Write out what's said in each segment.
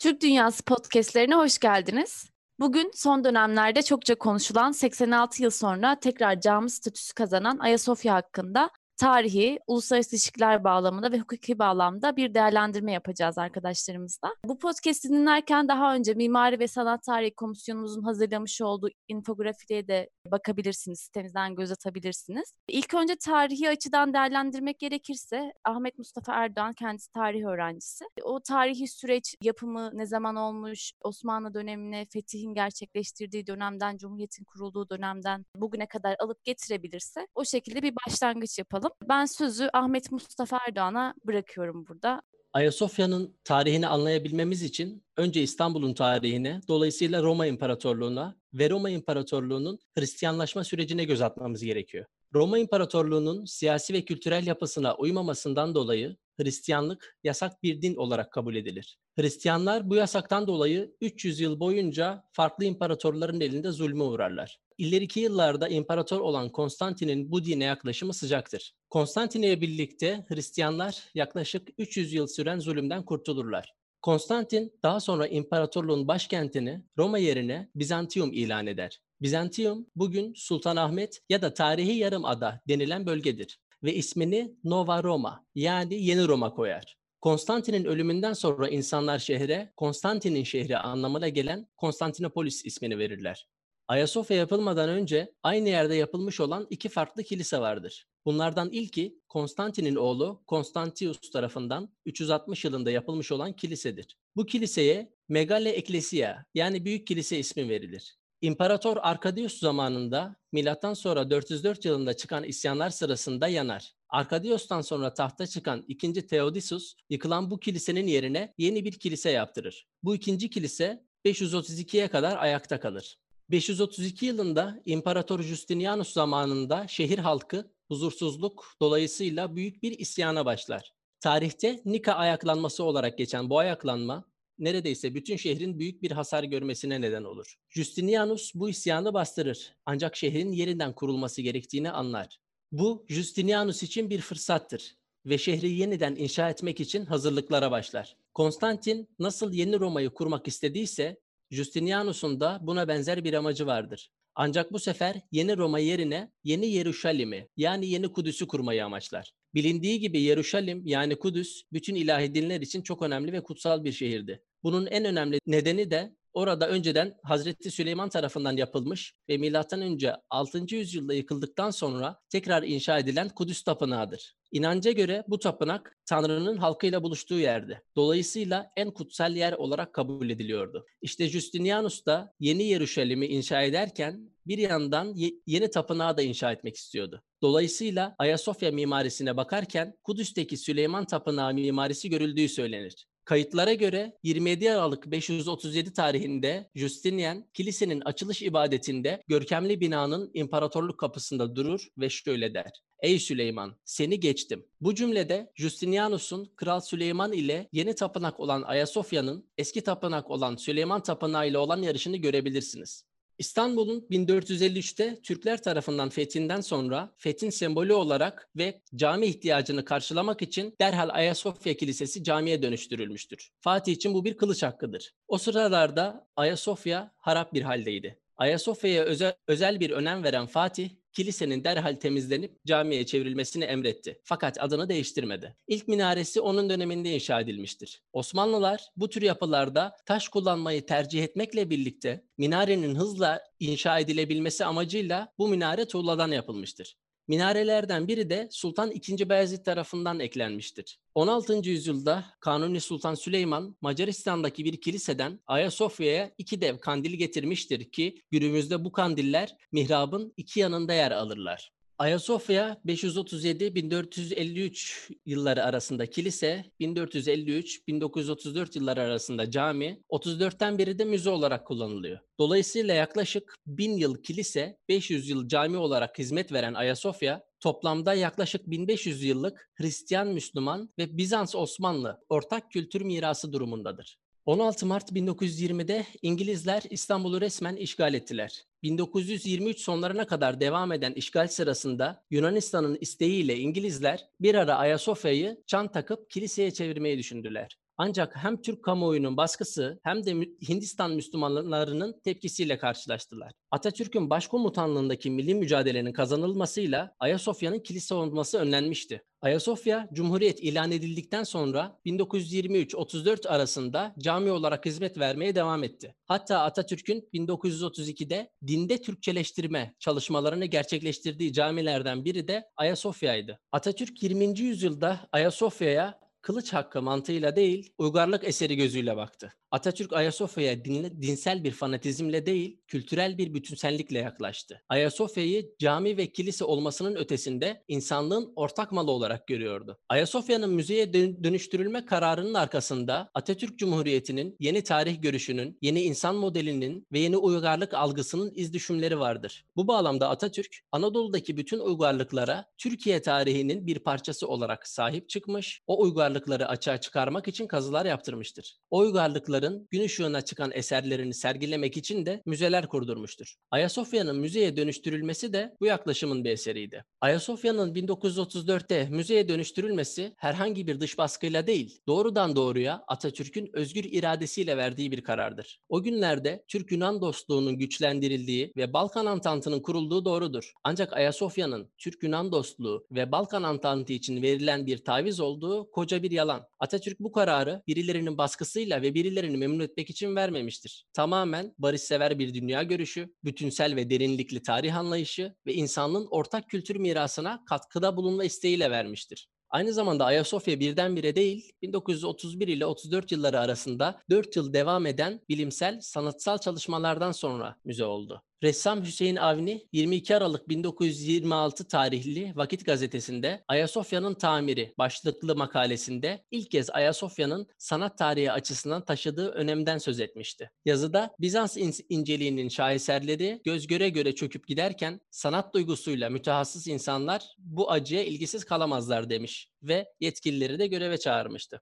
Türk Dünyası podcastlerine hoş geldiniz. Bugün son dönemlerde çokça konuşulan 86 yıl sonra tekrar cami statüsü kazanan Ayasofya hakkında tarihi, uluslararası ilişkiler bağlamında ve hukuki bağlamda bir değerlendirme yapacağız arkadaşlarımızla. Bu podcast'i dinlerken daha önce Mimari ve Sanat Tarihi Komisyonumuzun hazırlamış olduğu infografiye de bakabilirsiniz, sitemizden göz atabilirsiniz. İlk önce tarihi açıdan değerlendirmek gerekirse Ahmet Mustafa Erdoğan kendisi tarih öğrencisi. O tarihi süreç yapımı ne zaman olmuş, Osmanlı dönemine fetihin gerçekleştirdiği dönemden, Cumhuriyet'in kurulduğu dönemden bugüne kadar alıp getirebilirse o şekilde bir başlangıç yapalım. Ben sözü Ahmet Mustafa Erdoğan'a bırakıyorum burada. Ayasofya'nın tarihini anlayabilmemiz için önce İstanbul'un tarihine, dolayısıyla Roma İmparatorluğu'na ve Roma İmparatorluğu'nun Hristiyanlaşma sürecine göz atmamız gerekiyor. Roma İmparatorluğu'nun siyasi ve kültürel yapısına uymamasından dolayı Hristiyanlık yasak bir din olarak kabul edilir. Hristiyanlar bu yasaktan dolayı 300 yıl boyunca farklı imparatorların elinde zulme uğrarlar. İleriki yıllarda imparator olan Konstantin'in bu dine yaklaşımı sıcaktır. Konstantin'e birlikte Hristiyanlar yaklaşık 300 yıl süren zulümden kurtulurlar. Konstantin daha sonra imparatorluğun başkentini Roma yerine Bizantium ilan eder. Bizantium bugün Sultanahmet ya da tarihi yarımada denilen bölgedir ve ismini Nova Roma yani Yeni Roma koyar. Konstantin'in ölümünden sonra insanlar şehre Konstantin'in şehri anlamına gelen Konstantinopolis ismini verirler. Ayasofya yapılmadan önce aynı yerde yapılmış olan iki farklı kilise vardır. Bunlardan ilki Konstantin'in oğlu Konstantius tarafından 360 yılında yapılmış olan kilisedir. Bu kiliseye Megale Ecclesia yani Büyük Kilise ismi verilir. İmparator Arkadius zamanında milattan sonra 404 yılında çıkan isyanlar sırasında yanar. Arkadios'tan sonra tahta çıkan 2. Theodosius yıkılan bu kilisenin yerine yeni bir kilise yaptırır. Bu ikinci kilise 532'ye kadar ayakta kalır. 532 yılında İmparator Justinianus zamanında şehir halkı huzursuzluk dolayısıyla büyük bir isyana başlar. Tarihte Nika ayaklanması olarak geçen bu ayaklanma neredeyse bütün şehrin büyük bir hasar görmesine neden olur. Justinianus bu isyanı bastırır ancak şehrin yeniden kurulması gerektiğini anlar. Bu Justinianus için bir fırsattır ve şehri yeniden inşa etmek için hazırlıklara başlar. Konstantin nasıl yeni Roma'yı kurmak istediyse Justinianus'un da buna benzer bir amacı vardır. Ancak bu sefer yeni Roma yerine yeni Yeruşalim'i yani yeni Kudüs'ü kurmayı amaçlar. Bilindiği gibi Yeruşalim yani Kudüs bütün ilahi dinler için çok önemli ve kutsal bir şehirdi. Bunun en önemli nedeni de orada önceden Hazreti Süleyman tarafından yapılmış ve milattan önce 6. yüzyılda yıkıldıktan sonra tekrar inşa edilen Kudüs Tapınağı'dır. İnanca göre bu tapınak Tanrı'nın halkıyla buluştuğu yerdi. Dolayısıyla en kutsal yer olarak kabul ediliyordu. İşte Justinianus da yeni Yeruşalim'i inşa ederken bir yandan yeni tapınağı da inşa etmek istiyordu. Dolayısıyla Ayasofya mimarisine bakarken Kudüs'teki Süleyman Tapınağı mimarisi görüldüğü söylenir. Kayıtlara göre 27 Aralık 537 tarihinde Justinian kilisenin açılış ibadetinde görkemli binanın imparatorluk kapısında durur ve şöyle der. Ey Süleyman, seni geçtim. Bu cümlede Justinianus'un Kral Süleyman ile yeni tapınak olan Ayasofya'nın eski tapınak olan Süleyman Tapınağı ile olan yarışını görebilirsiniz. İstanbul'un 1453'te Türkler tarafından fethinden sonra fethin sembolü olarak ve cami ihtiyacını karşılamak için derhal Ayasofya Kilisesi camiye dönüştürülmüştür. Fatih için bu bir kılıç hakkıdır. O sıralarda Ayasofya harap bir haldeydi. Ayasofya'ya özel, özel bir önem veren Fatih, kilisenin derhal temizlenip camiye çevrilmesini emretti. Fakat adını değiştirmedi. İlk minaresi onun döneminde inşa edilmiştir. Osmanlılar bu tür yapılarda taş kullanmayı tercih etmekle birlikte minarenin hızla inşa edilebilmesi amacıyla bu minare tuğladan yapılmıştır. Minarelerden biri de Sultan II. Beyazıt tarafından eklenmiştir. 16. yüzyılda Kanuni Sultan Süleyman Macaristan'daki bir kiliseden Ayasofya'ya iki dev kandil getirmiştir ki günümüzde bu kandiller mihrabın iki yanında yer alırlar. Ayasofya 537-1453 yılları arasında kilise, 1453-1934 yılları arasında cami, 34'ten beri de müze olarak kullanılıyor. Dolayısıyla yaklaşık 1000 yıl kilise, 500 yıl cami olarak hizmet veren Ayasofya, toplamda yaklaşık 1500 yıllık Hristiyan, Müslüman ve Bizans Osmanlı ortak kültür mirası durumundadır. 16 Mart 1920'de İngilizler İstanbul'u resmen işgal ettiler. 1923 sonlarına kadar devam eden işgal sırasında Yunanistan'ın isteğiyle İngilizler bir ara Ayasofya'yı çan takıp kiliseye çevirmeyi düşündüler. Ancak hem Türk kamuoyunun baskısı hem de Hindistan Müslümanlarının tepkisiyle karşılaştılar. Atatürk'ün başkomutanlığındaki milli mücadelenin kazanılmasıyla Ayasofya'nın kilise olması önlenmişti. Ayasofya, Cumhuriyet ilan edildikten sonra 1923-34 arasında cami olarak hizmet vermeye devam etti. Hatta Atatürk'ün 1932'de dinde Türkçeleştirme çalışmalarını gerçekleştirdiği camilerden biri de Ayasofya'ydı. Atatürk 20. yüzyılda Ayasofya'ya kılıç hakkı mantığıyla değil, uygarlık eseri gözüyle baktı. Atatürk Ayasofya'ya dinle, dinsel bir fanatizmle değil, kültürel bir bütünsellikle yaklaştı. Ayasofya'yı cami ve kilise olmasının ötesinde insanlığın ortak malı olarak görüyordu. Ayasofya'nın müzeye dönüştürülme kararının arkasında Atatürk Cumhuriyeti'nin yeni tarih görüşünün, yeni insan modelinin ve yeni uygarlık algısının iz düşümleri vardır. Bu bağlamda Atatürk, Anadolu'daki bütün uygarlıklara Türkiye tarihinin bir parçası olarak sahip çıkmış, o uygarlıkları açığa çıkarmak için kazılar yaptırmıştır. O uygarlıkları sanatçıların gün ışığına çıkan eserlerini sergilemek için de müzeler kurdurmuştur. Ayasofya'nın müzeye dönüştürülmesi de bu yaklaşımın bir eseriydi. Ayasofya'nın 1934'te müzeye dönüştürülmesi herhangi bir dış baskıyla değil, doğrudan doğruya Atatürk'ün özgür iradesiyle verdiği bir karardır. O günlerde Türk-Yunan dostluğunun güçlendirildiği ve Balkan Antantı'nın kurulduğu doğrudur. Ancak Ayasofya'nın Türk-Yunan dostluğu ve Balkan Antantı için verilen bir taviz olduğu koca bir yalan. Atatürk bu kararı birilerinin baskısıyla ve birilerinin müşterilerini memnun etmek için vermemiştir. Tamamen barışsever bir dünya görüşü, bütünsel ve derinlikli tarih anlayışı ve insanlığın ortak kültür mirasına katkıda bulunma isteğiyle vermiştir. Aynı zamanda Ayasofya birdenbire değil, 1931 ile 34 yılları arasında 4 yıl devam eden bilimsel, sanatsal çalışmalardan sonra müze oldu. Ressam Hüseyin Avni 22 Aralık 1926 tarihli Vakit gazetesinde Ayasofya'nın tamiri başlıklı makalesinde ilk kez Ayasofya'nın sanat tarihi açısından taşıdığı önemden söz etmişti. Yazıda Bizans inceliğinin şaheserleri göz göre göre çöküp giderken sanat duygusuyla mütehassıs insanlar bu acıya ilgisiz kalamazlar demiş ve yetkilileri de göreve çağırmıştı.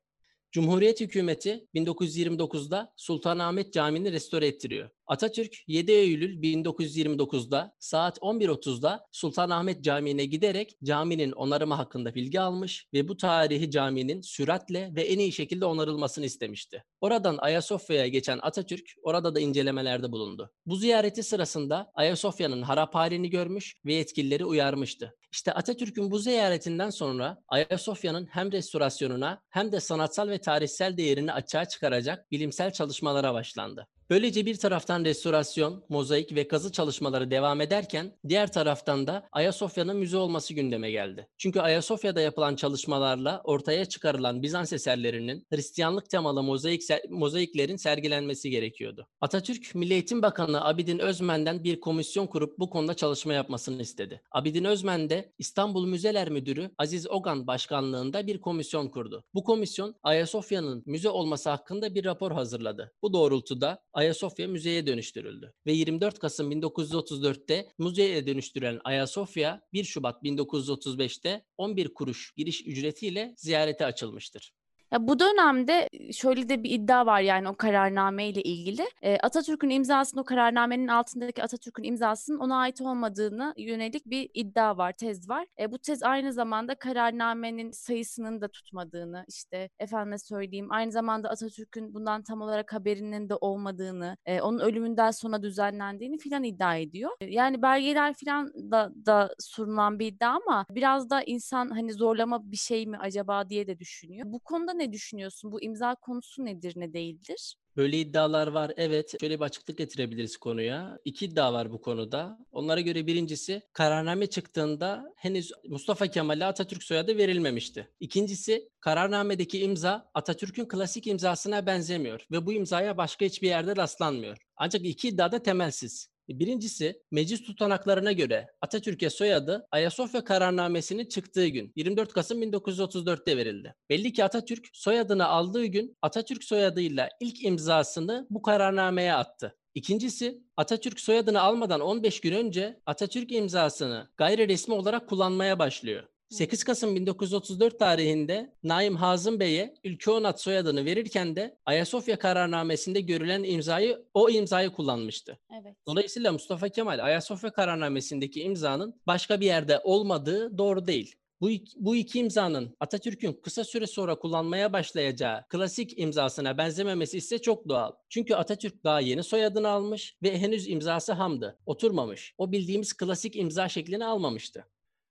Cumhuriyet hükümeti 1929'da Sultanahmet Camii'ni restore ettiriyor. Atatürk 7 Eylül 1929'da saat 11.30'da Sultanahmet Camii'ne giderek caminin onarımı hakkında bilgi almış ve bu tarihi caminin süratle ve en iyi şekilde onarılmasını istemişti. Oradan Ayasofya'ya geçen Atatürk orada da incelemelerde bulundu. Bu ziyareti sırasında Ayasofya'nın harap halini görmüş ve yetkilileri uyarmıştı. İşte Atatürk'ün bu ziyaretinden sonra Ayasofya'nın hem restorasyonuna hem de sanatsal ve tarihsel değerini açığa çıkaracak bilimsel çalışmalara başlandı. Böylece bir taraftan restorasyon, mozaik ve kazı çalışmaları devam ederken diğer taraftan da Ayasofya'nın müze olması gündeme geldi. Çünkü Ayasofya'da yapılan çalışmalarla ortaya çıkarılan Bizans eserlerinin Hristiyanlık temalı mozaik mozaiklerin sergilenmesi gerekiyordu. Atatürk, Milli Eğitim Bakanı Abidin Özmen'den bir komisyon kurup bu konuda çalışma yapmasını istedi. Abidin Özmen de İstanbul Müzeler Müdürü Aziz Ogan başkanlığında bir komisyon kurdu. Bu komisyon Ayasofya'nın müze olması hakkında bir rapor hazırladı. Bu doğrultuda Ayasofya müzeye dönüştürüldü. Ve 24 Kasım 1934'te müzeye dönüştürülen Ayasofya 1 Şubat 1935'te 11 kuruş giriş ücretiyle ziyarete açılmıştır. Ya bu dönemde şöyle de bir iddia var yani o kararname ile ilgili. E, Atatürk'ün imzasının o kararnamenin altındaki Atatürk'ün imzasının ona ait olmadığını yönelik bir iddia var, tez var. E, bu tez aynı zamanda kararnamenin sayısının da tutmadığını işte efendime söyleyeyim aynı zamanda Atatürk'ün bundan tam olarak haberinin de olmadığını, e, onun ölümünden sonra düzenlendiğini filan iddia ediyor. E, yani belgeler filan da, da sunulan bir iddia ama biraz da insan hani zorlama bir şey mi acaba diye de düşünüyor. Bu konuda ne düşünüyorsun? Bu imza konusu nedir, ne değildir? Böyle iddialar var. Evet. Şöyle bir açıklık getirebiliriz konuya. İki iddia var bu konuda. Onlara göre birincisi kararname çıktığında henüz Mustafa Kemal'e Atatürk soyadı verilmemişti. İkincisi kararnamedeki imza Atatürk'ün klasik imzasına benzemiyor ve bu imzaya başka hiçbir yerde rastlanmıyor. Ancak iki iddia da temelsiz. Birincisi meclis tutanaklarına göre Atatürk'e soyadı Ayasofya kararnamesinin çıktığı gün 24 Kasım 1934'te verildi. Belli ki Atatürk soyadını aldığı gün Atatürk soyadıyla ilk imzasını bu kararnameye attı. İkincisi Atatürk soyadını almadan 15 gün önce Atatürk imzasını gayri resmi olarak kullanmaya başlıyor. 8 Kasım 1934 tarihinde Naim Hazım Bey'e Ülke Onat soyadını verirken de Ayasofya kararnamesinde görülen imzayı o imzayı kullanmıştı. Evet. Dolayısıyla Mustafa Kemal Ayasofya kararnamesindeki imzanın başka bir yerde olmadığı doğru değil. Bu, bu iki imzanın Atatürk'ün kısa süre sonra kullanmaya başlayacağı klasik imzasına benzememesi ise çok doğal. Çünkü Atatürk daha yeni soyadını almış ve henüz imzası hamdı, oturmamış. O bildiğimiz klasik imza şeklini almamıştı.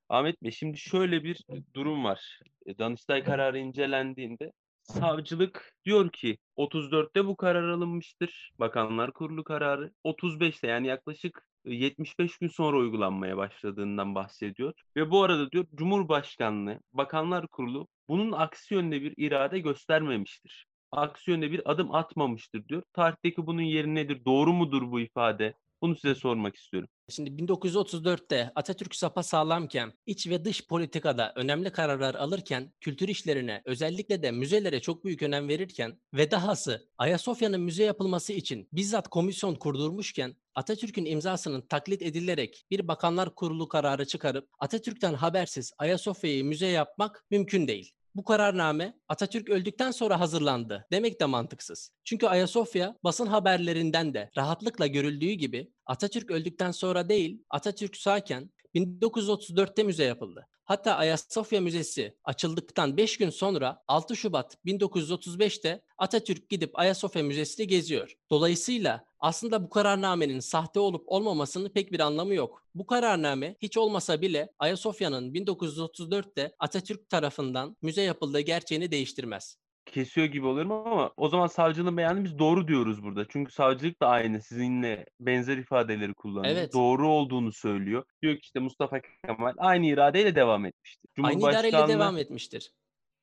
Ahmet Bey şimdi şöyle bir durum var. E, Danıştay kararı incelendiğinde savcılık diyor ki 34'te bu karar alınmıştır. Bakanlar Kurulu kararı 35'te yani yaklaşık 75 gün sonra uygulanmaya başladığından bahsediyor. Ve bu arada diyor Cumhurbaşkanlığı, Bakanlar Kurulu bunun aksi yönde bir irade göstermemiştir. Aksi yönde bir adım atmamıştır diyor. Tarihteki bunun yeri nedir? Doğru mudur bu ifade? Bunu size sormak istiyorum. Şimdi 1934'te Atatürk sapa sağlamken, iç ve dış politikada önemli kararlar alırken, kültür işlerine özellikle de müzelere çok büyük önem verirken ve dahası Ayasofya'nın müze yapılması için bizzat komisyon kurdurmuşken Atatürk'ün imzasının taklit edilerek bir bakanlar kurulu kararı çıkarıp Atatürk'ten habersiz Ayasofya'yı müze yapmak mümkün değil. Bu kararname Atatürk öldükten sonra hazırlandı demek de mantıksız. Çünkü Ayasofya basın haberlerinden de rahatlıkla görüldüğü gibi Atatürk öldükten sonra değil Atatürk sağken 1934'te müze yapıldı. Hatta Ayasofya Müzesi açıldıktan 5 gün sonra 6 Şubat 1935'te Atatürk gidip Ayasofya Müzesi'ni geziyor. Dolayısıyla aslında bu kararnamenin sahte olup olmamasının pek bir anlamı yok. Bu kararname hiç olmasa bile Ayasofya'nın 1934'te Atatürk tarafından müze yapıldığı gerçeğini değiştirmez kesiyor gibi oluyorum ama o zaman savcılığın beyanı biz doğru diyoruz burada. Çünkü savcılık da aynı sizinle benzer ifadeleri kullanıyor. Evet. Doğru olduğunu söylüyor. Diyor ki işte Mustafa Kemal aynı iradeyle devam etmiştir. Aynı idareyle devam etmiştir.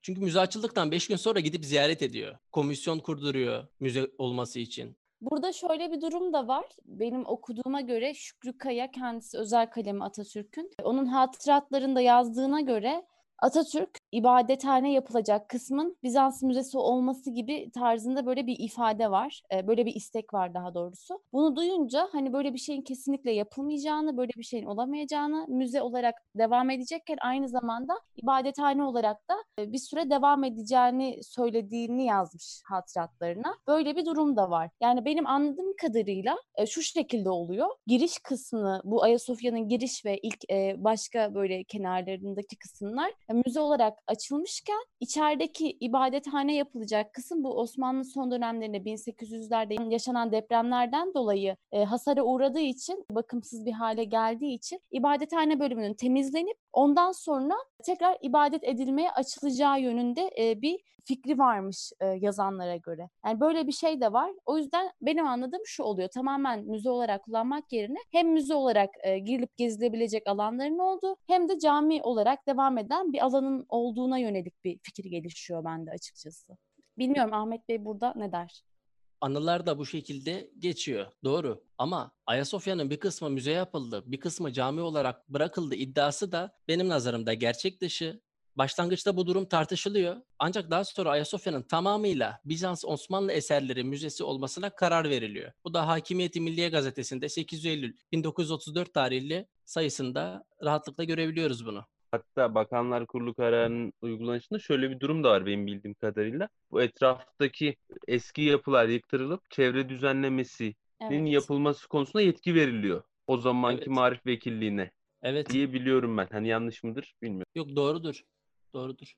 Çünkü müze açıldıktan 5 gün sonra gidip ziyaret ediyor. Komisyon kurduruyor müze olması için. Burada şöyle bir durum da var. Benim okuduğuma göre Şükrü Kaya kendisi özel kalemi Atatürk'ün. Onun hatıratlarında yazdığına göre Atatürk ibadethane yapılacak kısmın Bizans Müzesi olması gibi tarzında böyle bir ifade var. Böyle bir istek var daha doğrusu. Bunu duyunca hani böyle bir şeyin kesinlikle yapılmayacağını, böyle bir şeyin olamayacağını, müze olarak devam edecekken aynı zamanda ibadethane olarak da bir süre devam edeceğini söylediğini yazmış hatıratlarına. Böyle bir durum da var. Yani benim anladığım kadarıyla şu şekilde oluyor. Giriş kısmı bu Ayasofya'nın giriş ve ilk başka böyle kenarlarındaki kısımlar müze olarak açılmışken içerideki ibadethane yapılacak kısım bu Osmanlı son dönemlerinde 1800'lerde yaşanan depremlerden dolayı e, hasara uğradığı için bakımsız bir hale geldiği için ibadethane bölümünün temizlenip ondan sonra tekrar ibadet edilmeye açılacağı yönünde e, bir fikri varmış e, yazanlara göre. Yani böyle bir şey de var. O yüzden benim anladığım şu oluyor. Tamamen müze olarak kullanmak yerine hem müze olarak e, girilip gezilebilecek alanların olduğu hem de cami olarak devam eden bir alanın olduğuna yönelik bir fikir gelişiyor bende açıkçası. Bilmiyorum Ahmet Bey burada ne der? Anılar da bu şekilde geçiyor. Doğru. Ama Ayasofya'nın bir kısmı müze yapıldı, bir kısmı cami olarak bırakıldı iddiası da benim nazarımda gerçek dışı Başlangıçta bu durum tartışılıyor. Ancak daha sonra Ayasofya'nın tamamıyla Bizans Osmanlı eserleri müzesi olmasına karar veriliyor. Bu da Hakimiyeti Milliye Gazetesi'nde 8 Eylül 1934 tarihli sayısında rahatlıkla görebiliyoruz bunu. Hatta Bakanlar Kurulu kararının uygulanışında şöyle bir durum da var benim bildiğim kadarıyla. Bu etraftaki eski yapılar yıktırılıp çevre düzenlemesinin evet. yapılması konusunda yetki veriliyor. O zamanki evet. marif vekilliğine. Evet. diye biliyorum ben. Hani yanlış mıdır bilmiyorum. Yok doğrudur. Doğrudur.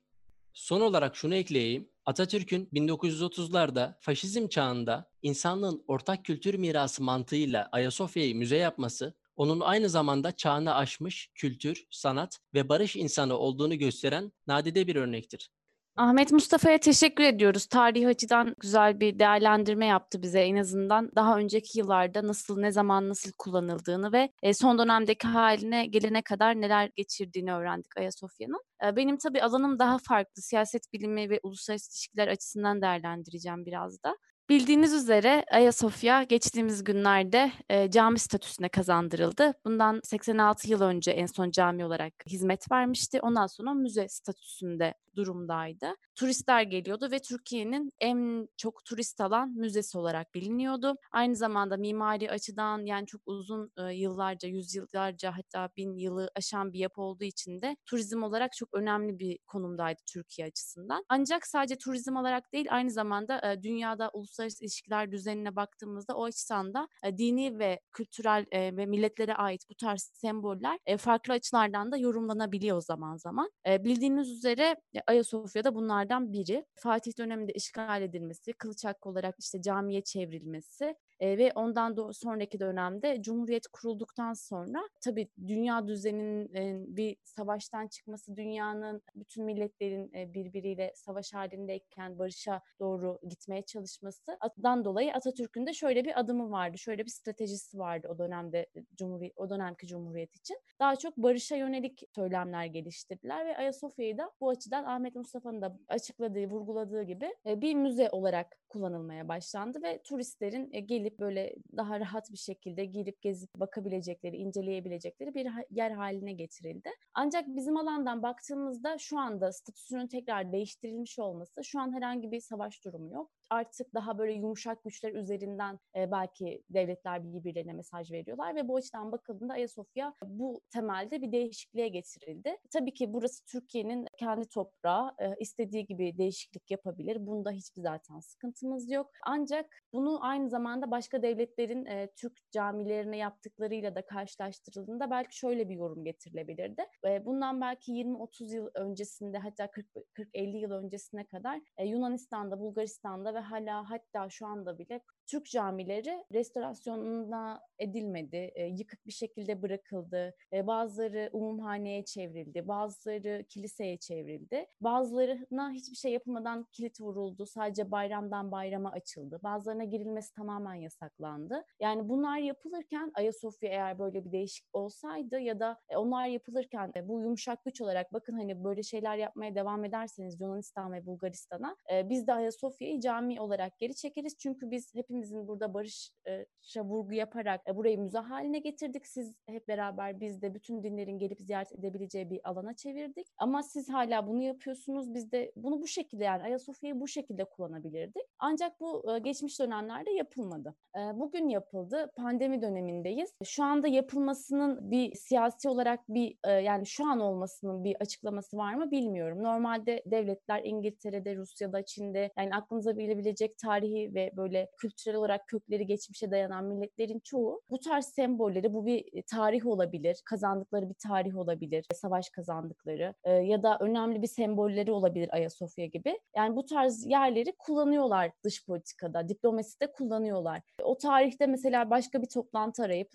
Son olarak şunu ekleyeyim. Atatürk'ün 1930'larda faşizm çağında insanlığın ortak kültür mirası mantığıyla Ayasofya'yı müze yapması, onun aynı zamanda çağını aşmış kültür, sanat ve barış insanı olduğunu gösteren nadide bir örnektir. Ahmet Mustafa'ya teşekkür ediyoruz. Tarihi açıdan güzel bir değerlendirme yaptı bize en azından. Daha önceki yıllarda nasıl, ne zaman nasıl kullanıldığını ve e, son dönemdeki haline gelene kadar neler geçirdiğini öğrendik Ayasofya'nın. E, benim tabii alanım daha farklı. Siyaset bilimi ve uluslararası ilişkiler açısından değerlendireceğim biraz da. Bildiğiniz üzere Ayasofya geçtiğimiz günlerde e, cami statüsüne kazandırıldı. Bundan 86 yıl önce en son cami olarak hizmet vermişti. Ondan sonra müze statüsünde durumdaydı. Turistler geliyordu ve Türkiye'nin en çok turist alan müzesi olarak biliniyordu. Aynı zamanda mimari açıdan yani çok uzun e, yıllarca, yüzyıllarca hatta bin yılı aşan bir yapı olduğu için de turizm olarak çok önemli bir konumdaydı Türkiye açısından. Ancak sadece turizm olarak değil aynı zamanda e, dünyada uluslararası ilişkiler düzenine baktığımızda o açıdan da e, dini ve kültürel e, ve milletlere ait bu tarz semboller farklı açılardan da yorumlanabiliyor zaman zaman. Bildiğiniz üzere e, Ayasofya da bunlardan biri. Fatih döneminde işgal edilmesi, kılıç hakkı olarak işte camiye çevrilmesi e, ve ondan sonraki dönemde Cumhuriyet kurulduktan sonra tabii dünya düzeninin e, bir savaştan çıkması, dünyanın bütün milletlerin e, birbiriyle savaş halindeyken barışa doğru gitmeye çalışmasından dolayı Atatürk'ün de şöyle bir adımı vardı, şöyle bir stratejisi vardı o dönemde Cumhuriyet, o dönemki Cumhuriyet için. Daha çok barışa yönelik söylemler geliştirdiler ve Ayasofya'yı da bu açıdan Ahmet Mustafa'nın da açıkladığı, vurguladığı gibi bir müze olarak kullanılmaya başlandı ve turistlerin e, gelip böyle daha rahat bir şekilde girip gezip bakabilecekleri, inceleyebilecekleri bir yer haline getirildi. Ancak bizim alandan baktığımızda şu anda statüsünün tekrar değiştirilmiş olması, şu an herhangi bir savaş durumu yok artık daha böyle yumuşak güçler üzerinden e, belki devletler birbirlerine mesaj veriyorlar ve bu açıdan bakıldığında Ayasofya bu temelde bir değişikliğe getirildi. Tabii ki burası Türkiye'nin kendi toprağı, e, istediği gibi değişiklik yapabilir. Bunda hiçbir zaten sıkıntımız yok. Ancak bunu aynı zamanda başka devletlerin e, Türk camilerine yaptıklarıyla da karşılaştırıldığında belki şöyle bir yorum getirilebilirdi. E, bundan belki 20-30 yıl öncesinde hatta 40-50 yıl öncesine kadar e, Yunanistan'da, Bulgaristan'da hala hatta şu anda bile Türk camileri restorasyonuna edilmedi, e, yıkık bir şekilde bırakıldı. E, bazıları umumhaneye çevrildi, bazıları kiliseye çevrildi. Bazılarına hiçbir şey yapılmadan kilit vuruldu, sadece bayramdan bayrama açıldı. Bazılarına girilmesi tamamen yasaklandı. Yani bunlar yapılırken Ayasofya eğer böyle bir değişik olsaydı ya da e, onlar yapılırken bu yumuşak güç olarak bakın hani böyle şeyler yapmaya devam ederseniz Yunanistan ve Bulgaristan'a e, biz de Ayasofya'yı cami olarak geri çekeriz. Çünkü biz hepimizin burada barışa vurgu yaparak e, burayı müze haline getirdik. Siz hep beraber biz de bütün dinlerin gelip ziyaret edebileceği bir alana çevirdik. Ama siz hala bunu yapıyorsunuz. Biz de bunu bu şekilde yani Ayasofya'yı bu şekilde kullanabilirdik. Ancak bu e, geçmiş dönemlerde yapılmadı. E, bugün yapıldı. Pandemi dönemindeyiz. Şu anda yapılmasının bir siyasi olarak bir yani şu an olmasının bir açıklaması var mı bilmiyorum. Normalde devletler İngiltere'de, Rusya'da, Çin'de yani aklınıza gelebilecek tarihi ve böyle kültürel olarak kökleri geçmişe dayanan milletlerin çoğu bu tarz sembolleri bu bir e, tarih olabilir, kazandıkları bir tarih olabilir, savaş kazandıkları e, ya da önemli bir sembolleri olabilir Ayasofya gibi. Yani bu tarz yerleri kullanıyorlar dış politikada, diplomaside kullanıyorlar. O tarihte mesela başka bir toplantı arayıp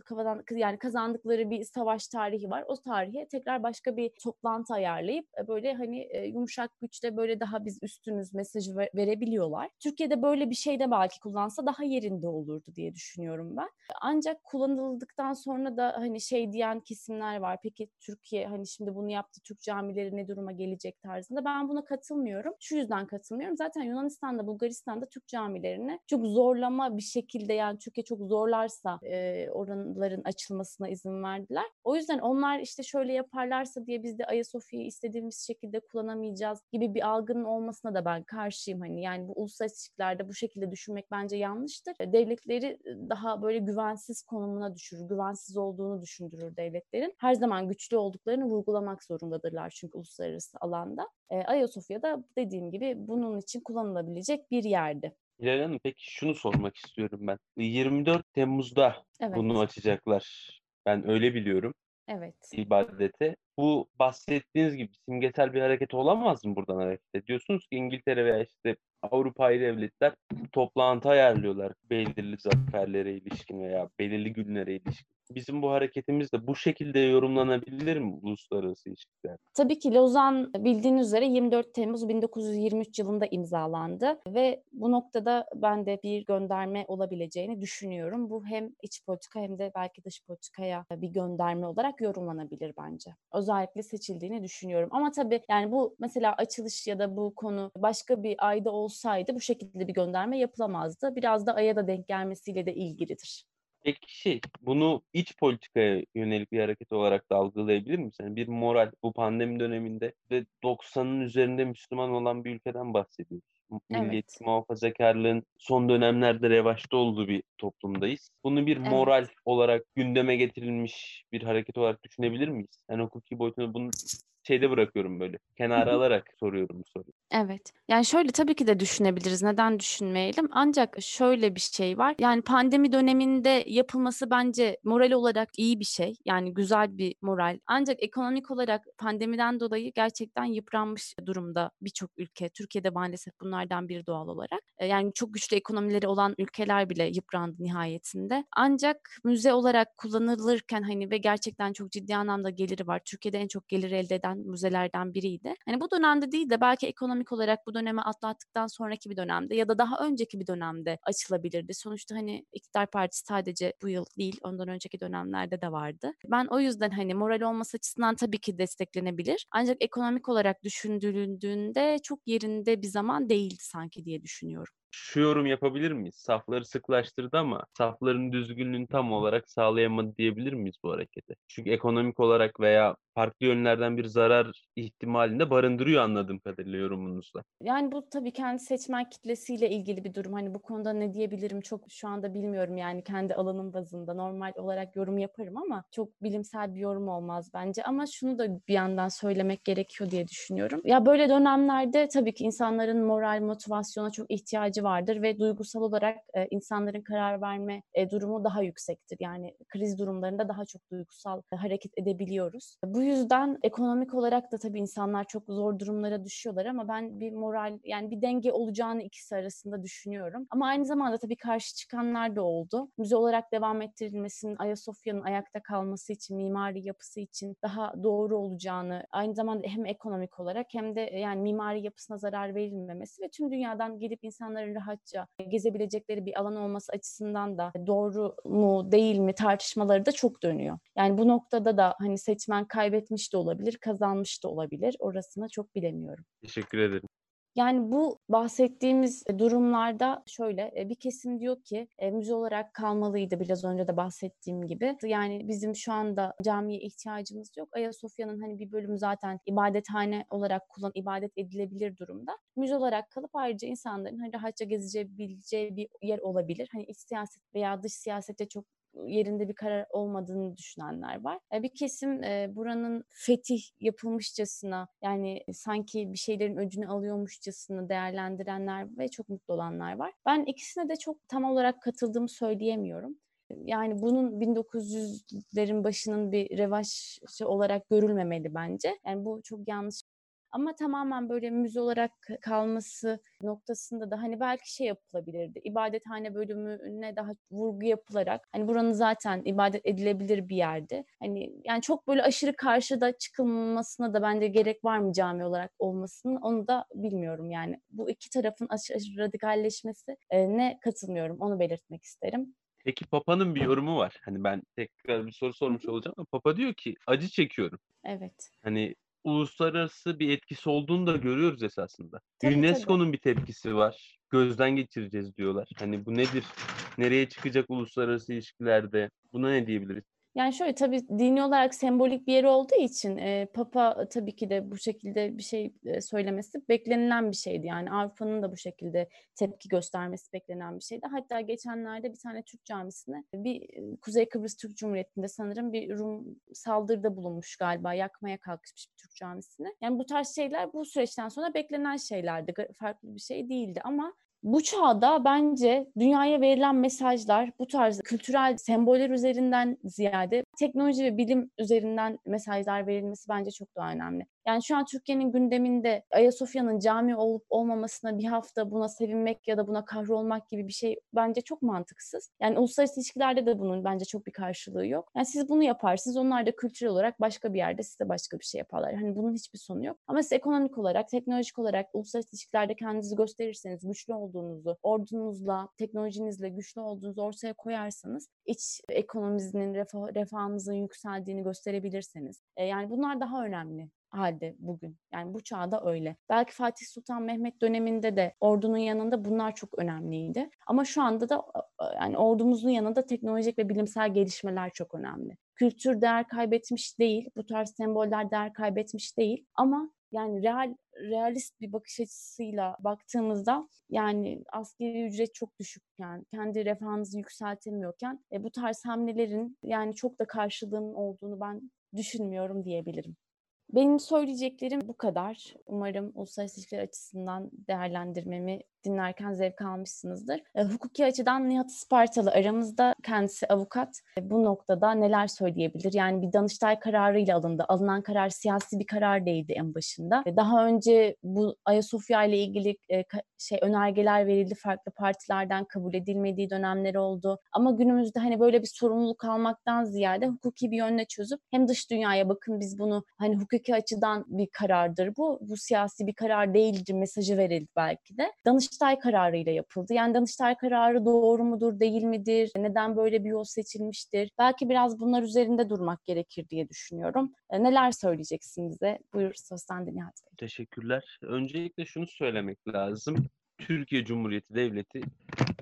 yani kazandıkları bir savaş tarihi var. O tarihe tekrar başka bir toplantı ayarlayıp e, böyle hani yumuşak güçle böyle daha biz üstünüz mesajı verebiliyorlar. Türkiye'de böyle bir şey de belki kullansa daha yerinde olurdu diye düşünüyorum ben. Ancak kullanıldıktan sonra da hani şey diyen kesimler var. Peki Türkiye hani şimdi bunu yaptı Türk camileri ne duruma gelecek tarzında. Ben buna katılmıyorum. Şu yüzden katılmıyorum. Zaten Yunanistan'da, Bulgaristan'da Türk camilerini çok zorlama bir şekilde yani Türkiye çok zorlarsa e, oranların açılmasına izin verdiler. O yüzden onlar işte şöyle yaparlarsa diye biz de Ayasofya'yı istediğimiz şekilde kullanamayacağız gibi bir algının olmasına da ben karşıyım. Hani yani bu uluslararası ilişkilerde bu şekilde düşünmek bence yanlıştır. Devletleri daha böyle güvensiz konumuna düşürür, güvensiz olduğunu düşündürür devletlerin. Her zaman güçlü olduklarını vurgulamak zorundadırlar çünkü uluslararası alanda. E, Ayasofya da dediğim gibi bunun için kullanılabilecek bir yerdi. Hilal Hanım peki şunu sormak istiyorum ben. 24 Temmuz'da evet. bunu açacaklar. Ben öyle biliyorum. Evet. ibadete. Bu bahsettiğiniz gibi simgesel bir hareket olamaz mı buradan hareket ediyorsunuz ki İngiltere veya işte Avrupa devletler toplantı ayarlıyorlar belirli zaferlere ilişkin veya belirli günlere ilişkin bizim bu hareketimiz de bu şekilde yorumlanabilir mi uluslararası ilişkiler? Tabii ki Lozan bildiğiniz üzere 24 Temmuz 1923 yılında imzalandı ve bu noktada ben de bir gönderme olabileceğini düşünüyorum. Bu hem iç politika hem de belki dış politikaya bir gönderme olarak yorumlanabilir bence. Özellikle seçildiğini düşünüyorum. Ama tabii yani bu mesela açılış ya da bu konu başka bir ayda olsaydı bu şekilde bir gönderme yapılamazdı. Biraz da aya da denk gelmesiyle de ilgilidir. Peki şey, bunu iç politikaya yönelik bir hareket olarak da algılayabilir misin? Yani bir moral bu pandemi döneminde ve 90'ın üzerinde Müslüman olan bir ülkeden bahsediyoruz. Milliyetçi Evet. muhafazakarlığın son dönemlerde revaçta olduğu bir toplumdayız. Bunu bir Evet. moral olarak gündeme getirilmiş bir hareket olarak düşünebilir miyiz? Yani hukuki boyutunu bunu şeyde bırakıyorum böyle. Kenara alarak soruyorum bu soruyu. Evet. Yani şöyle tabii ki de düşünebiliriz. Neden düşünmeyelim? Ancak şöyle bir şey var. Yani pandemi döneminde yapılması bence moral olarak iyi bir şey. Yani güzel bir moral. Ancak ekonomik olarak pandemiden dolayı gerçekten yıpranmış durumda birçok ülke. Türkiye'de maalesef bunlardan biri doğal olarak. E, Yani çok güçlü ekonomileri olan ülkeler bile yıprandı nihayetinde. Ancak müze olarak kullanılırken hani ve gerçekten çok ciddi anlamda geliri var. Türkiye'de en çok gelir elde eden müzelerden biriydi. Hani bu dönemde değil de belki ekonomik olarak bu dönemi atlattıktan sonraki bir dönemde ya da daha önceki bir dönemde açılabilirdi. Sonuçta hani iktidar partisi sadece bu yıl değil, ondan önceki dönemlerde de vardı. Ben o yüzden hani moral olması açısından tabii ki desteklenebilir. Ancak ekonomik olarak düşündürüldüğünde çok yerinde bir zaman değildi sanki diye düşünüyorum. Şu yorum yapabilir miyiz? Safları sıklaştırdı ama safların düzgünlüğünü tam olarak sağlayamadı diyebilir miyiz bu harekete? Çünkü ekonomik olarak veya farklı yönlerden bir zarar ihtimalinde barındırıyor anladığım kadarıyla yorumunuzla. Yani bu tabii kendi seçmen kitlesiyle ilgili bir durum. Hani bu konuda ne diyebilirim çok şu anda bilmiyorum yani kendi alanım bazında. Normal olarak yorum yaparım ama çok bilimsel bir yorum olmaz bence. Ama şunu da bir yandan söylemek gerekiyor diye düşünüyorum. Ya böyle dönemlerde tabii ki insanların moral, motivasyona çok ihtiyacı vardır ve duygusal olarak e, insanların karar verme e, durumu daha yüksektir. Yani kriz durumlarında daha çok duygusal e, hareket edebiliyoruz. Bu yüzden ekonomik olarak da tabii insanlar çok zor durumlara düşüyorlar ama ben bir moral yani bir denge olacağını ikisi arasında düşünüyorum. Ama aynı zamanda tabii karşı çıkanlar da oldu. Müze olarak devam ettirilmesinin Ayasofya'nın ayakta kalması için, mimari yapısı için daha doğru olacağını, aynı zamanda hem ekonomik olarak hem de yani mimari yapısına zarar verilmemesi ve tüm dünyadan gelip insanların rahatça gezebilecekleri bir alan olması açısından da doğru mu değil mi tartışmaları da çok dönüyor. Yani bu noktada da hani seçmen kaybetmiş de olabilir, kazanmış da olabilir. Orasını çok bilemiyorum. Teşekkür ederim. Yani bu bahsettiğimiz durumlarda şöyle e, bir kesim diyor ki e, müze olarak kalmalıydı biraz önce de bahsettiğim gibi. Yani bizim şu anda camiye ihtiyacımız yok. Ayasofya'nın hani bir bölümü zaten ibadethane olarak kullan ibadet edilebilir durumda. Müze olarak kalıp ayrıca insanların hani rahatça gezebileceği bir yer olabilir. Hani iç siyaset veya dış siyasette çok yerinde bir karar olmadığını düşünenler var. Bir kesim buranın fetih yapılmışçasına yani sanki bir şeylerin öcünü alıyormuşçasına değerlendirenler ve çok mutlu olanlar var. Ben ikisine de çok tam olarak katıldığımı söyleyemiyorum. Yani bunun 1900'lerin başının bir revaçı olarak görülmemeli bence. Yani bu çok yanlış ama tamamen böyle müze olarak kalması noktasında da hani belki şey yapılabilirdi. İbadethane bölümüne daha vurgu yapılarak hani buranın zaten ibadet edilebilir bir yerde. Hani yani çok böyle aşırı karşıda çıkılmasına da bence gerek var mı cami olarak olmasının onu da bilmiyorum yani. Bu iki tarafın aşırı radikalleşmesi ne katılmıyorum onu belirtmek isterim. Peki Papa'nın bir yorumu var. Hani ben tekrar bir soru sormuş olacağım ama Papa diyor ki acı çekiyorum. Evet. Hani uluslararası bir etkisi olduğunu da görüyoruz esasında. UNESCO'nun bir tepkisi var. Gözden geçireceğiz diyorlar. Hani bu nedir? Nereye çıkacak uluslararası ilişkilerde? Buna ne diyebiliriz? Yani şöyle tabii dini olarak sembolik bir yer olduğu için e, Papa tabii ki de bu şekilde bir şey e, söylemesi beklenilen bir şeydi. Yani Avrupa'nın da bu şekilde tepki göstermesi beklenen bir şeydi. Hatta geçenlerde bir tane Türk camisine bir Kuzey Kıbrıs Türk Cumhuriyeti'nde sanırım bir Rum saldırıda bulunmuş galiba. Yakmaya kalkışmış bir Türk camisine. Yani bu tarz şeyler bu süreçten sonra beklenen şeylerdi. Farklı bir şey değildi ama bu çağda bence dünyaya verilen mesajlar bu tarz kültürel semboller üzerinden ziyade teknoloji ve bilim üzerinden mesajlar verilmesi bence çok daha önemli. Yani şu an Türkiye'nin gündeminde Ayasofya'nın cami olup olmamasına bir hafta buna sevinmek ya da buna kahrolmak gibi bir şey bence çok mantıksız. Yani uluslararası ilişkilerde de bunun bence çok bir karşılığı yok. Yani siz bunu yaparsınız, onlar da kültürel olarak başka bir yerde size başka bir şey yaparlar. Hani bunun hiçbir sonu yok. Ama siz ekonomik olarak, teknolojik olarak uluslararası ilişkilerde kendinizi gösterirseniz, güçlü olduğunuzu, ordunuzla, teknolojinizle güçlü olduğunuzu ortaya koyarsanız, iç ekonominizin, refah, refahınızın yükseldiğini gösterebilirseniz. E, yani bunlar daha önemli halde bugün. Yani bu çağda öyle. Belki Fatih Sultan Mehmet döneminde de ordunun yanında bunlar çok önemliydi. Ama şu anda da Yani ordumuzun yanında teknolojik ve bilimsel gelişmeler çok önemli. Kültür değer kaybetmiş değil, bu tarz semboller değer kaybetmiş değil ama yani real realist bir bakış açısıyla baktığımızda yani askeri ücret çok düşükken, kendi refahınızı yükseltemiyorken e, bu tarz hamlelerin yani çok da karşılığının olduğunu ben düşünmüyorum diyebilirim. Benim söyleyeceklerim bu kadar. Umarım uluslararası ilişkiler açısından değerlendirmemi dinlerken zevk almışsınızdır. E, hukuki açıdan Nihat Ispartalı aramızda kendisi avukat. E, bu noktada neler söyleyebilir? Yani bir Danıştay kararıyla alındı. Alınan karar siyasi bir karar değildi en başında. E, daha önce bu Ayasofya ile ilgili şey önergeler verildi. Farklı partilerden kabul edilmediği dönemler oldu. Ama günümüzde hani böyle bir sorumluluk almaktan ziyade hukuki bir yönle çözüp hem dış dünyaya bakın biz bunu hani hukuki açıdan bir karardır bu. Bu siyasi bir karar değildir mesajı verildi belki de. Danış Danıştay kararıyla yapıldı. Yani Danıştay kararı doğru mudur, değil midir? Neden böyle bir yol seçilmiştir? Belki biraz bunlar üzerinde durmak gerekir diye düşünüyorum. E, neler söyleyeceksin bize? Buyur sende Nihat Bey. Teşekkürler. Öncelikle şunu söylemek lazım. Türkiye Cumhuriyeti Devleti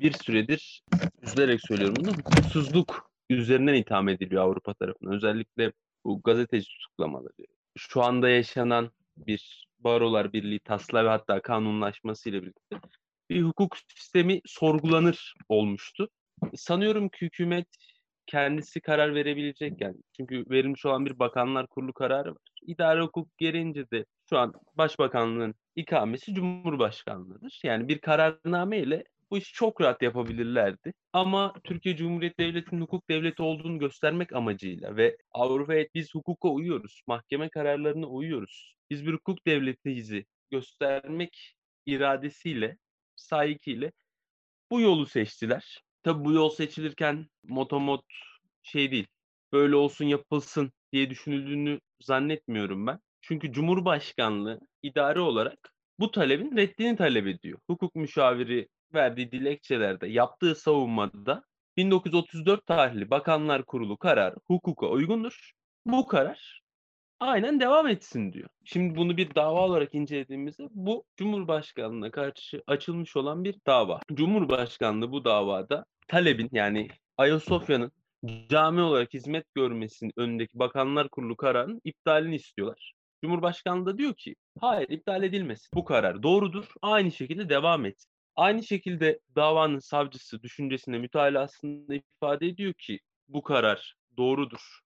bir süredir üzülerek söylüyorum bunu hukuksuzluk üzerinden itham ediliyor Avrupa tarafından. Özellikle bu gazeteci tutuklamaları. Şu anda yaşanan bir Barolar Birliği taslağı ve hatta kanunlaşması ile birlikte bir hukuk sistemi sorgulanır olmuştu. Sanıyorum ki hükümet kendisi karar verebilecek yani. Çünkü verilmiş olan bir bakanlar kurulu kararı var. İdare hukuk gereğince de şu an başbakanlığın ikamesi Cumhurbaşkanlığıdır. Yani bir kararname ile bu işi çok rahat yapabilirlerdi. Ama Türkiye Cumhuriyeti Devleti'nin hukuk devleti olduğunu göstermek amacıyla ve Avrupa'ya biz hukuka uyuyoruz, mahkeme kararlarına uyuyoruz. Biz bir hukuk devletiyiz göstermek iradesiyle sahikiyle bu yolu seçtiler. Tabi bu yol seçilirken motomot şey değil. Böyle olsun yapılsın diye düşünüldüğünü zannetmiyorum ben. Çünkü Cumhurbaşkanlığı idare olarak bu talebin reddini talep ediyor. Hukuk müşaviri verdiği dilekçelerde yaptığı savunmada 1934 tarihli Bakanlar Kurulu kararı hukuka uygundur. Bu karar aynen devam etsin diyor. Şimdi bunu bir dava olarak incelediğimizde bu Cumhurbaşkanlığına karşı açılmış olan bir dava. Cumhurbaşkanlığı bu davada talebin yani Ayasofya'nın cami olarak hizmet görmesinin önündeki Bakanlar Kurulu kararının iptalini istiyorlar. Cumhurbaşkanlığı da diyor ki hayır iptal edilmesin. Bu karar doğrudur. Aynı şekilde devam et. Aynı şekilde davanın savcısı düşüncesinde mütalasında ifade ediyor ki bu karar doğrudur.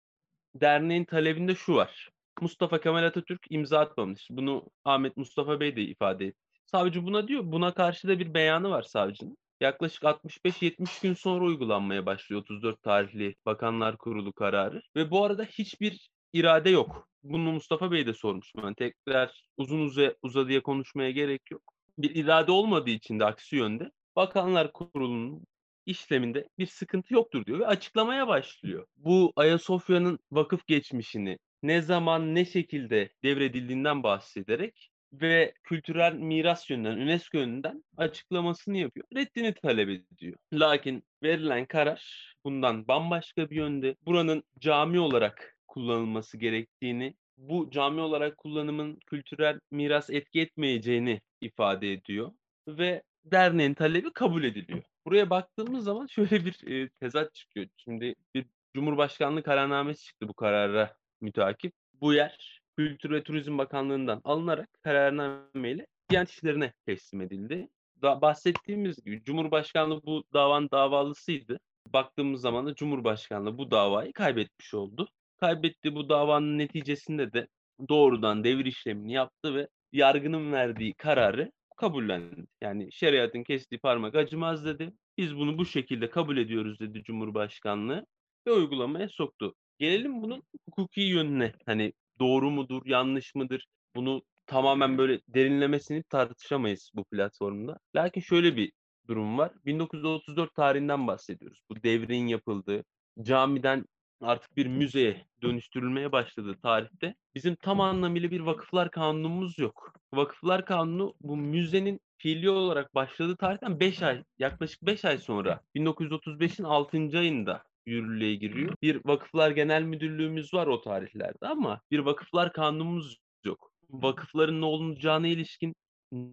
Derneğin talebinde şu var. Mustafa Kemal Atatürk imza atmamış. Bunu Ahmet Mustafa Bey de ifade etti. Savcı buna diyor. Buna karşı da bir beyanı var savcının. Yaklaşık 65-70 gün sonra uygulanmaya başlıyor 34 tarihli Bakanlar Kurulu kararı. Ve bu arada hiçbir irade yok. Bunu Mustafa Bey de sormuş. Yani tekrar uzun uza, uzadıya konuşmaya gerek yok. Bir irade olmadığı için de aksi yönde Bakanlar Kurulu'nun işleminde bir sıkıntı yoktur diyor ve açıklamaya başlıyor. Bu Ayasofya'nın vakıf geçmişini, ne zaman ne şekilde devredildiğinden bahsederek ve kültürel miras yönünden, UNESCO yönünden açıklamasını yapıyor. Reddini talep ediyor. Lakin verilen karar bundan bambaşka bir yönde. Buranın cami olarak kullanılması gerektiğini, bu cami olarak kullanımın kültürel miras etki etmeyeceğini ifade ediyor ve derneğin talebi kabul ediliyor. Buraya baktığımız zaman şöyle bir e, tezat çıkıyor. Şimdi bir Cumhurbaşkanlığı kararnamesi çıktı bu karara müteakip. Bu yer Kültür ve Turizm Bakanlığı'ndan alınarak kararnameyle Diyanet İşleri'ne teslim edildi. Da bahsettiğimiz gibi Cumhurbaşkanlığı bu davanın davalısıydı. Baktığımız zaman da Cumhurbaşkanlığı bu davayı kaybetmiş oldu. Kaybettiği bu davanın neticesinde de doğrudan devir işlemini yaptı ve yargının verdiği kararı kabullendi. Yani şeriatın kestiği parmak acımaz dedi. Biz bunu bu şekilde kabul ediyoruz dedi Cumhurbaşkanlığı ve uygulamaya soktu. Gelelim bunun hukuki yönüne. Hani doğru mudur, yanlış mıdır? Bunu tamamen böyle derinlemesini tartışamayız bu platformda. Lakin şöyle bir durum var. 1934 tarihinden bahsediyoruz. Bu devrin yapıldığı, camiden artık bir müzeye dönüştürülmeye başladığı tarihte bizim tam anlamıyla bir vakıflar kanunumuz yok. Vakıflar kanunu bu müzenin fiili olarak başladığı tarihten 5 ay, yaklaşık 5 ay sonra 1935'in 6. ayında yürürlüğe giriyor. Bir vakıflar genel müdürlüğümüz var o tarihlerde ama bir vakıflar kanunumuz yok. Vakıfların ne olacağına ilişkin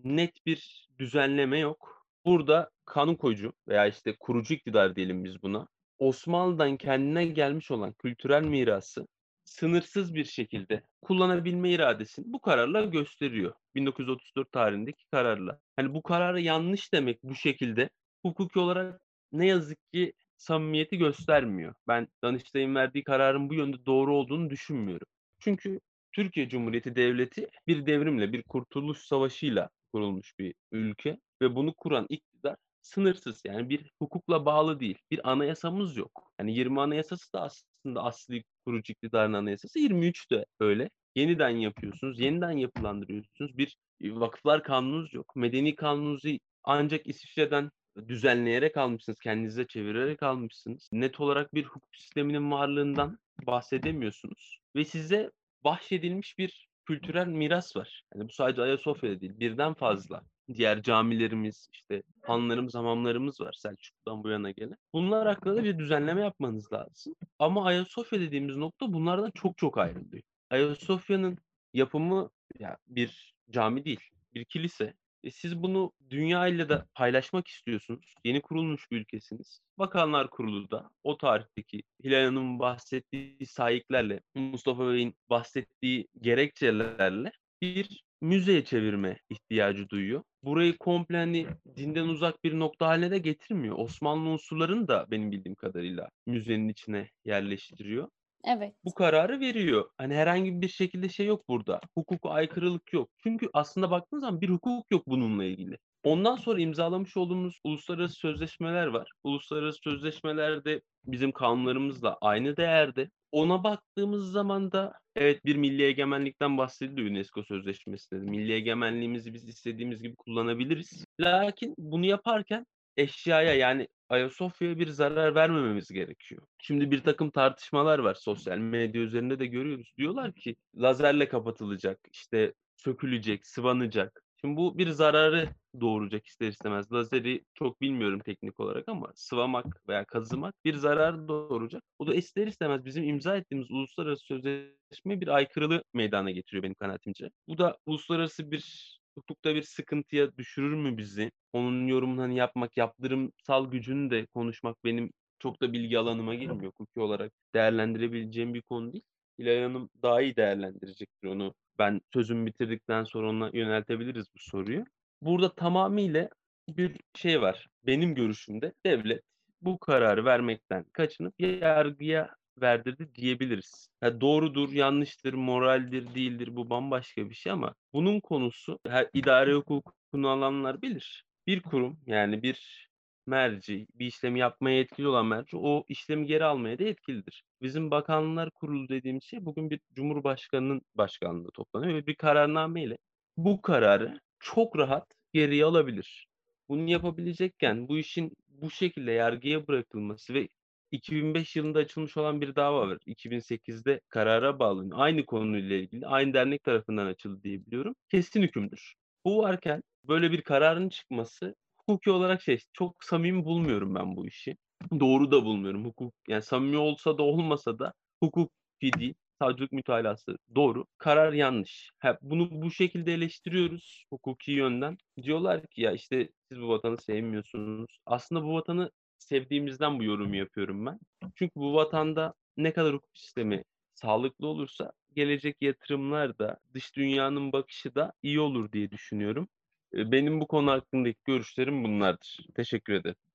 net bir düzenleme yok. Burada kanun koyucu veya işte kurucu iktidar diyelim biz buna. Osmanlı'dan kendine gelmiş olan kültürel mirası sınırsız bir şekilde kullanabilme iradesini bu kararla gösteriyor. 1934 tarihindeki kararla. Hani bu kararı yanlış demek bu şekilde hukuki olarak ne yazık ki samimiyeti göstermiyor. Ben Danıştay'ın verdiği kararın bu yönde doğru olduğunu düşünmüyorum. Çünkü Türkiye Cumhuriyeti Devleti bir devrimle, bir kurtuluş savaşıyla kurulmuş bir ülke ve bunu kuran iktidar sınırsız yani bir hukukla bağlı değil. Bir anayasamız yok. Yani 20 anayasası da aslında asli kurucu iktidarın anayasası 23 de öyle. Yeniden yapıyorsunuz, yeniden yapılandırıyorsunuz. Bir vakıflar kanununuz yok. Medeni kanununuzu ancak İsviçre'den düzenleyerek almışsınız, kendinize çevirerek almışsınız. Net olarak bir hukuk sisteminin varlığından bahsedemiyorsunuz. Ve size bahşedilmiş bir kültürel miras var. Yani bu sadece Ayasofya'da değil, birden fazla. Diğer camilerimiz, işte hanlarımız, hamamlarımız var Selçuklu'dan bu yana gelen. Bunlar hakkında da bir düzenleme yapmanız lazım. Ama Ayasofya dediğimiz nokta bunlardan çok çok ayrılıyor. Ayasofya'nın yapımı ya bir cami değil, bir kilise. E siz bunu dünya ile de paylaşmak istiyorsunuz. Yeni kurulmuş bir ülkesiniz. Bakanlar Kurulu da o tarihteki Hilal Hanım'ın bahsettiği sahiplerle, Mustafa Bey'in bahsettiği gerekçelerle bir müzeye çevirme ihtiyacı duyuyor. Burayı komple hani dinden uzak bir nokta haline de getirmiyor. Osmanlı unsurlarını da benim bildiğim kadarıyla müzenin içine yerleştiriyor. Evet. Bu kararı veriyor. Hani herhangi bir şekilde şey yok burada. Hukuka aykırılık yok. Çünkü aslında baktığınız zaman bir hukuk yok bununla ilgili. Ondan sonra imzalamış olduğumuz uluslararası sözleşmeler var. Uluslararası sözleşmelerde bizim kanunlarımızla aynı değerde. Ona baktığımız zaman da evet bir milli egemenlikten bahsediliyor UNESCO sözleşmesinde. Milli egemenliğimizi biz istediğimiz gibi kullanabiliriz. Lakin bunu yaparken eşyaya yani Ayasofya'ya bir zarar vermememiz gerekiyor. Şimdi bir takım tartışmalar var sosyal medya üzerinde de görüyoruz. Diyorlar ki lazerle kapatılacak, işte sökülecek, sıvanacak. Şimdi bu bir zararı doğuracak ister istemez. Lazeri çok bilmiyorum teknik olarak ama sıvamak veya kazımak bir zarar doğuracak. O da ister istemez bizim imza ettiğimiz uluslararası sözleşme bir aykırılığı meydana getiriyor benim kanaatimce. Bu da uluslararası bir hukukta bir sıkıntıya düşürür mü bizi? Onun yorumunu hani yapmak, yaptırımsal gücünü de konuşmak benim çok da bilgi alanıma girmiyor. Hukuki olarak değerlendirebileceğim bir konu değil. Hilal Hanım daha iyi değerlendirecektir onu. Ben sözümü bitirdikten sonra ona yöneltebiliriz bu soruyu. Burada tamamıyla bir şey var. Benim görüşümde devlet bu kararı vermekten kaçınıp yargıya verdirdi diyebiliriz. Ya doğrudur, yanlıştır, moraldir, değildir bu bambaşka bir şey ama bunun konusu her idare hukukunu alanlar bilir. Bir kurum yani bir merci, bir işlemi yapmaya yetkili olan merci o işlemi geri almaya da yetkilidir. Bizim Bakanlar Kurulu dediğimiz şey bugün bir Cumhurbaşkanı'nın başkanlığında toplanıyor ve bir kararnameyle bu kararı çok rahat geriye alabilir. Bunu yapabilecekken bu işin bu şekilde yargıya bırakılması ve 2005 yılında açılmış olan bir dava var. 2008'de karara bağlanıyor. Aynı konuyla ilgili aynı dernek tarafından açıldı diye biliyorum. Kesin hükümdür. Bu varken böyle bir kararın çıkması hukuki olarak şey çok samimi bulmuyorum ben bu işi. Doğru da bulmuyorum. Hukuk yani samimi olsa da olmasa da hukuki değil. Savcılık mütalası doğru. Karar yanlış. Ha, bunu bu şekilde eleştiriyoruz hukuki yönden. Diyorlar ki ya işte siz bu vatanı sevmiyorsunuz. Aslında bu vatanı sevdiğimizden bu yorumu yapıyorum ben. Çünkü bu vatanda ne kadar hukuk sistemi sağlıklı olursa gelecek yatırımlar da dış dünyanın bakışı da iyi olur diye düşünüyorum. Benim bu konu hakkındaki görüşlerim bunlardır. Teşekkür ederim.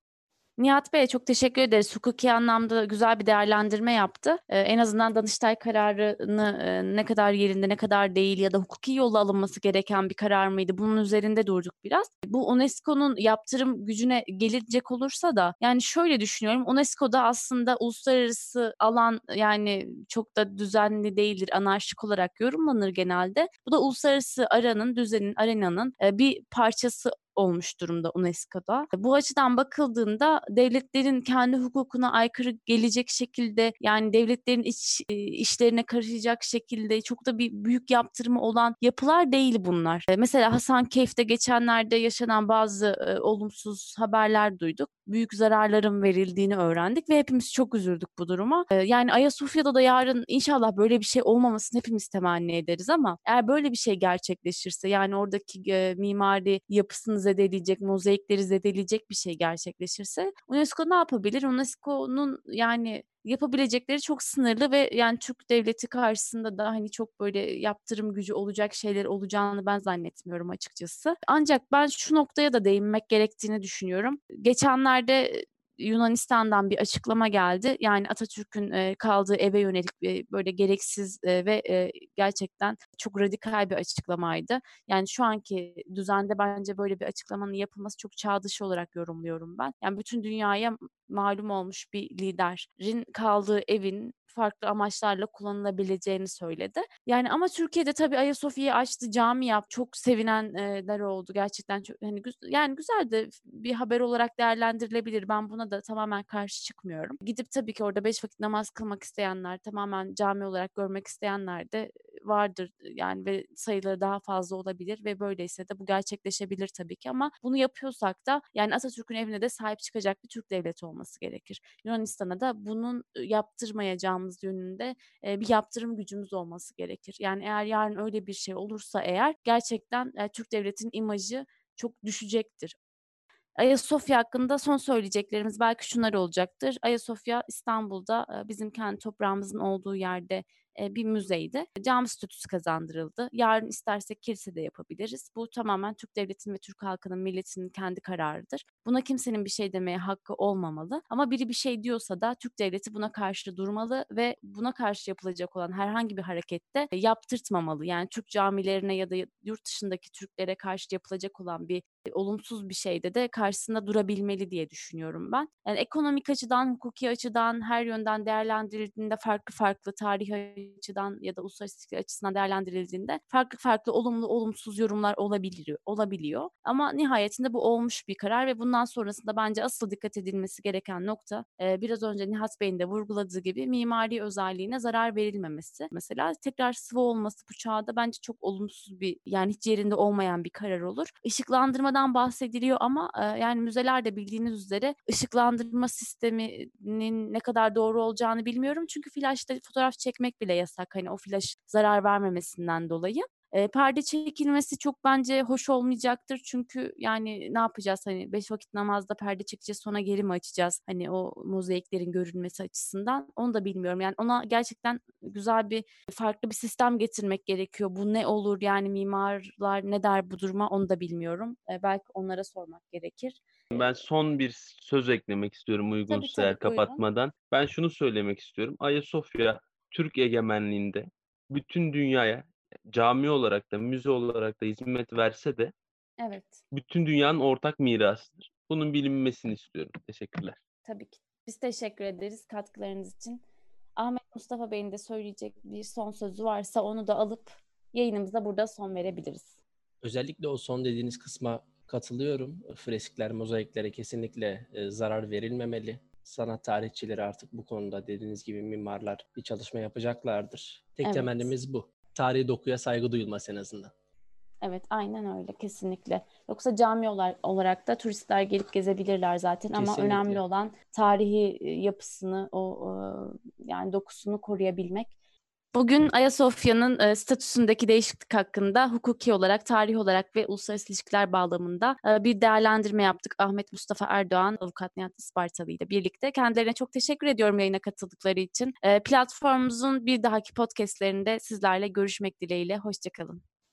Nihat Bey'e çok teşekkür ederiz. Hukuki anlamda güzel bir değerlendirme yaptı. Ee, en azından Danıştay kararını e, ne kadar yerinde ne kadar değil ya da hukuki yolla alınması gereken bir karar mıydı? Bunun üzerinde durduk biraz. Bu UNESCO'nun yaptırım gücüne gelecek olursa da yani şöyle düşünüyorum. UNESCO'da aslında uluslararası alan yani çok da düzenli değildir. Anarşik olarak yorumlanır genelde. Bu da uluslararası aranın, düzenin, arenanın e, bir parçası olmuş durumda UNESCO'da. Bu açıdan bakıldığında devletlerin kendi hukukuna aykırı gelecek şekilde yani devletlerin iç işlerine karışacak şekilde çok da bir büyük yaptırımı olan yapılar değil bunlar. Mesela Hasan Keyf'te geçenlerde yaşanan bazı e, olumsuz haberler duyduk. Büyük zararların verildiğini öğrendik ve hepimiz çok üzüldük bu duruma. Ee, yani Ayasofya'da da yarın inşallah böyle bir şey olmamasını hepimiz temenni ederiz ama eğer böyle bir şey gerçekleşirse yani oradaki e, mimari yapısını zedeleyecek, mozaikleri zedeleyecek bir şey gerçekleşirse UNESCO ne yapabilir? UNESCO'nun yani yapabilecekleri çok sınırlı ve yani Türk devleti karşısında da hani çok böyle yaptırım gücü olacak şeyler olacağını ben zannetmiyorum açıkçası. Ancak ben şu noktaya da değinmek gerektiğini düşünüyorum. Geçenlerde Yunanistan'dan bir açıklama geldi. Yani Atatürk'ün e, kaldığı eve yönelik e, böyle gereksiz e, ve e, gerçekten çok radikal bir açıklamaydı. Yani şu anki düzende bence böyle bir açıklamanın yapılması çok çağ dışı olarak yorumluyorum ben. Yani bütün dünyaya malum olmuş bir liderin kaldığı evin farklı amaçlarla kullanılabileceğini söyledi. Yani ama Türkiye'de tabii Ayasofya'yı açtı, cami yap. Çok sevinenler oldu gerçekten. Çok, hani yani güzel de bir haber olarak değerlendirilebilir. Ben buna da tamamen karşı çıkmıyorum. Gidip tabii ki orada beş vakit namaz kılmak isteyenler, tamamen cami olarak görmek isteyenler de vardır yani ve sayıları daha fazla olabilir ve böyleyse de bu gerçekleşebilir tabii ki ama bunu yapıyorsak da yani Atatürk'ün evine de sahip çıkacak bir Türk devleti olması gerekir. Yunanistan'a da bunun yaptırmayacağımız yönünde bir yaptırım gücümüz olması gerekir. Yani eğer yarın öyle bir şey olursa eğer gerçekten Türk devletinin imajı çok düşecektir. Ayasofya hakkında son söyleyeceklerimiz belki şunlar olacaktır. Ayasofya İstanbul'da bizim kendi toprağımızın olduğu yerde bir müzeydi. Cami statüsü kazandırıldı. Yarın istersek kilise de yapabiliriz. Bu tamamen Türk devletinin ve Türk halkının, milletinin kendi kararıdır. Buna kimsenin bir şey demeye hakkı olmamalı. Ama biri bir şey diyorsa da Türk devleti buna karşı durmalı ve buna karşı yapılacak olan herhangi bir harekette yaptırtmamalı. Yani Türk camilerine ya da yurt dışındaki Türklere karşı yapılacak olan bir olumsuz bir şeyde de karşısında durabilmeli diye düşünüyorum ben. Yani ekonomik açıdan, hukuki açıdan her yönden değerlendirildiğinde farklı farklı tarih açıdan ya da uluslararası açısından değerlendirildiğinde farklı farklı olumlu olumsuz yorumlar olabiliyor. olabiliyor. Ama nihayetinde bu olmuş bir karar ve bundan sonrasında bence asıl dikkat edilmesi gereken nokta e, biraz önce Nihat Bey'in de vurguladığı gibi mimari özelliğine zarar verilmemesi. Mesela tekrar sıvı olması bu çağda bence çok olumsuz bir yani hiç yerinde olmayan bir karar olur. Işıklandırmadan bahsediliyor ama e, yani müzelerde bildiğiniz üzere ışıklandırma sisteminin ne kadar doğru olacağını bilmiyorum. Çünkü flaşta fotoğraf çekmek bile yasak. Hani o flaş zarar vermemesinden dolayı. E, perde çekilmesi çok bence hoş olmayacaktır. Çünkü yani ne yapacağız hani beş vakit namazda perde çekeceğiz sonra geri mi açacağız? Hani o mozaiklerin görünmesi açısından onu da bilmiyorum. Yani ona gerçekten güzel bir farklı bir sistem getirmek gerekiyor. Bu ne olur yani mimarlar ne der bu duruma onu da bilmiyorum. E, belki onlara sormak gerekir. Ben son bir söz eklemek istiyorum uygunsa tabii, eğer kapatmadan. Ben şunu söylemek istiyorum. Ayasofya Türk egemenliğinde bütün dünyaya cami olarak da müze olarak da hizmet verse de Evet. bütün dünyanın ortak mirasıdır. Bunun bilinmesini istiyorum. Teşekkürler. Tabii ki. Biz teşekkür ederiz katkılarınız için. Ahmet Mustafa Bey'in de söyleyecek bir son sözü varsa onu da alıp yayınımıza burada son verebiliriz. Özellikle o son dediğiniz kısma katılıyorum. Freskler, mozaiklere kesinlikle e, zarar verilmemeli sanat tarihçileri artık bu konuda dediğiniz gibi mimarlar bir çalışma yapacaklardır. Tek evet. temennimiz bu. Tarihi dokuya saygı duyulması en azından. Evet aynen öyle kesinlikle. Yoksa cami olarak da turistler gelip gezebilirler zaten kesinlikle. ama önemli olan tarihi yapısını o yani dokusunu koruyabilmek. Bugün Ayasofya'nın e, statüsündeki değişiklik hakkında hukuki olarak, tarih olarak ve uluslararası ilişkiler bağlamında e, bir değerlendirme yaptık. Ahmet Mustafa Erdoğan, Avukat Nihat Ispartalı ile birlikte. Kendilerine çok teşekkür ediyorum yayına katıldıkları için. E, platformumuzun bir dahaki podcastlerinde sizlerle görüşmek dileğiyle. Hoşçakalın.